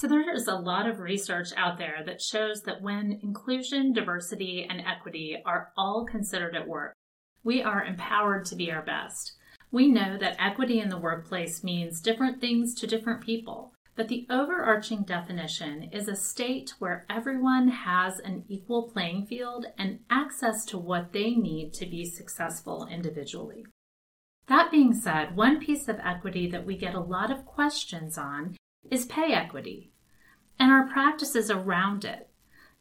So, there is a lot of research out there that shows that when inclusion, diversity, and equity are all considered at work, we are empowered to be our best. We know that equity in the workplace means different things to different people, but the overarching definition is a state where everyone has an equal playing field and access to what they need to be successful individually. That being said, one piece of equity that we get a lot of questions on is pay equity and our practices around it.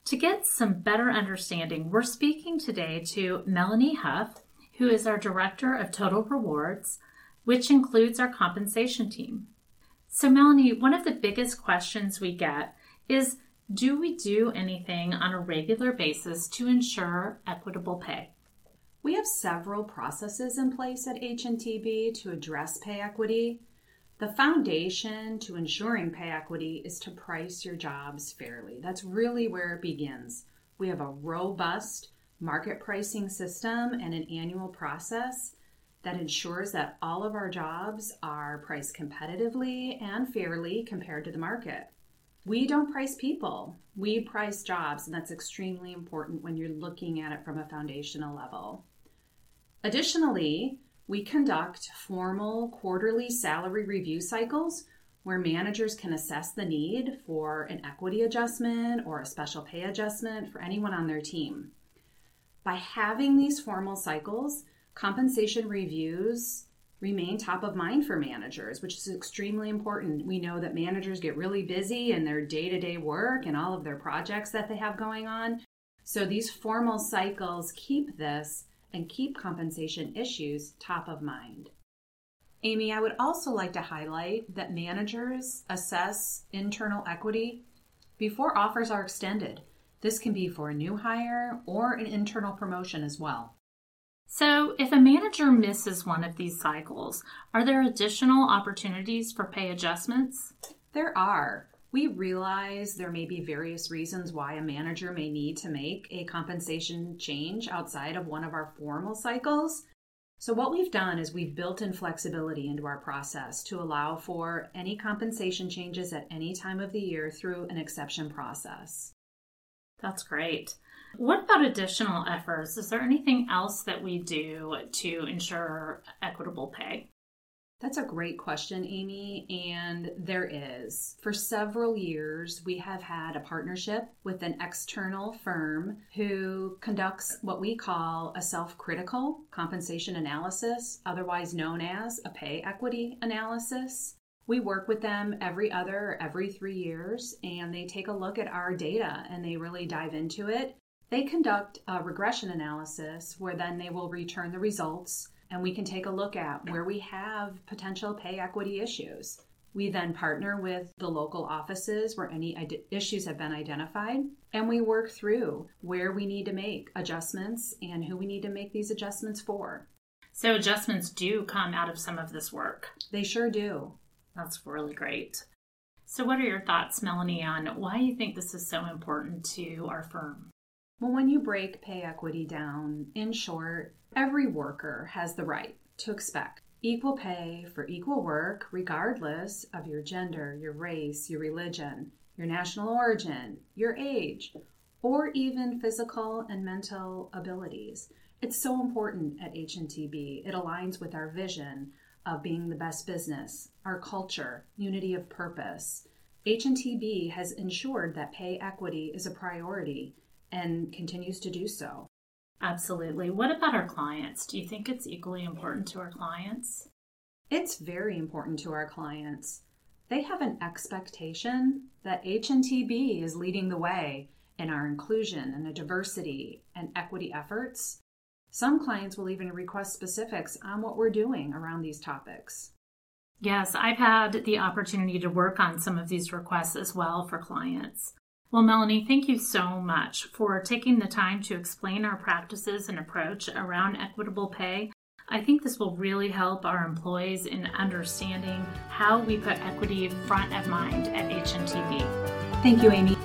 To get some better understanding, we're speaking today to Melanie Huff, who is our Director of Total Rewards, which includes our compensation team. So, Melanie, one of the biggest questions we get is Do we do anything on a regular basis to ensure equitable pay? We have several processes in place at HNTB to address pay equity. The foundation to ensuring pay equity is to price your jobs fairly. That's really where it begins. We have a robust market pricing system and an annual process that ensures that all of our jobs are priced competitively and fairly compared to the market. We don't price people, we price jobs, and that's extremely important when you're looking at it from a foundational level. Additionally, we conduct formal quarterly salary review cycles where managers can assess the need for an equity adjustment or a special pay adjustment for anyone on their team. By having these formal cycles, compensation reviews remain top of mind for managers, which is extremely important. We know that managers get really busy in their day to day work and all of their projects that they have going on. So these formal cycles keep this and keep compensation issues top of mind. Amy, I would also like to highlight that managers assess internal equity before offers are extended. This can be for a new hire or an internal promotion as well. So, if a manager misses one of these cycles, are there additional opportunities for pay adjustments? There are. We realize there may be various reasons why a manager may need to make a compensation change outside of one of our formal cycles. So, what we've done is we've built in flexibility into our process to allow for any compensation changes at any time of the year through an exception process. That's great. What about additional efforts? Is there anything else that we do to ensure equitable pay? That's a great question, Amy. And there is. For several years, we have had a partnership with an external firm who conducts what we call a self critical compensation analysis, otherwise known as a pay equity analysis. We work with them every other every three years, and they take a look at our data and they really dive into it. They conduct a regression analysis where then they will return the results and we can take a look at where we have potential pay equity issues. We then partner with the local offices where any issues have been identified, and we work through where we need to make adjustments and who we need to make these adjustments for. So, adjustments do come out of some of this work. They sure do. That's really great. So, what are your thoughts, Melanie, on why you think this is so important to our firm? Well, when you break pay equity down, in short, every worker has the right to expect equal pay for equal work, regardless of your gender, your race, your religion, your national origin, your age, or even physical and mental abilities. It's so important at HNTB. It aligns with our vision of being the best business, our culture, unity of purpose. HNTB has ensured that pay equity is a priority and continues to do so. Absolutely. What about our clients? Do you think it's equally important to our clients? It's very important to our clients. They have an expectation that HNTB is leading the way in our inclusion and the diversity and equity efforts some clients will even request specifics on what we're doing around these topics. Yes, I've had the opportunity to work on some of these requests as well for clients. Well, Melanie, thank you so much for taking the time to explain our practices and approach around equitable pay. I think this will really help our employees in understanding how we put equity front of mind at HNTB. Thank you, Amy.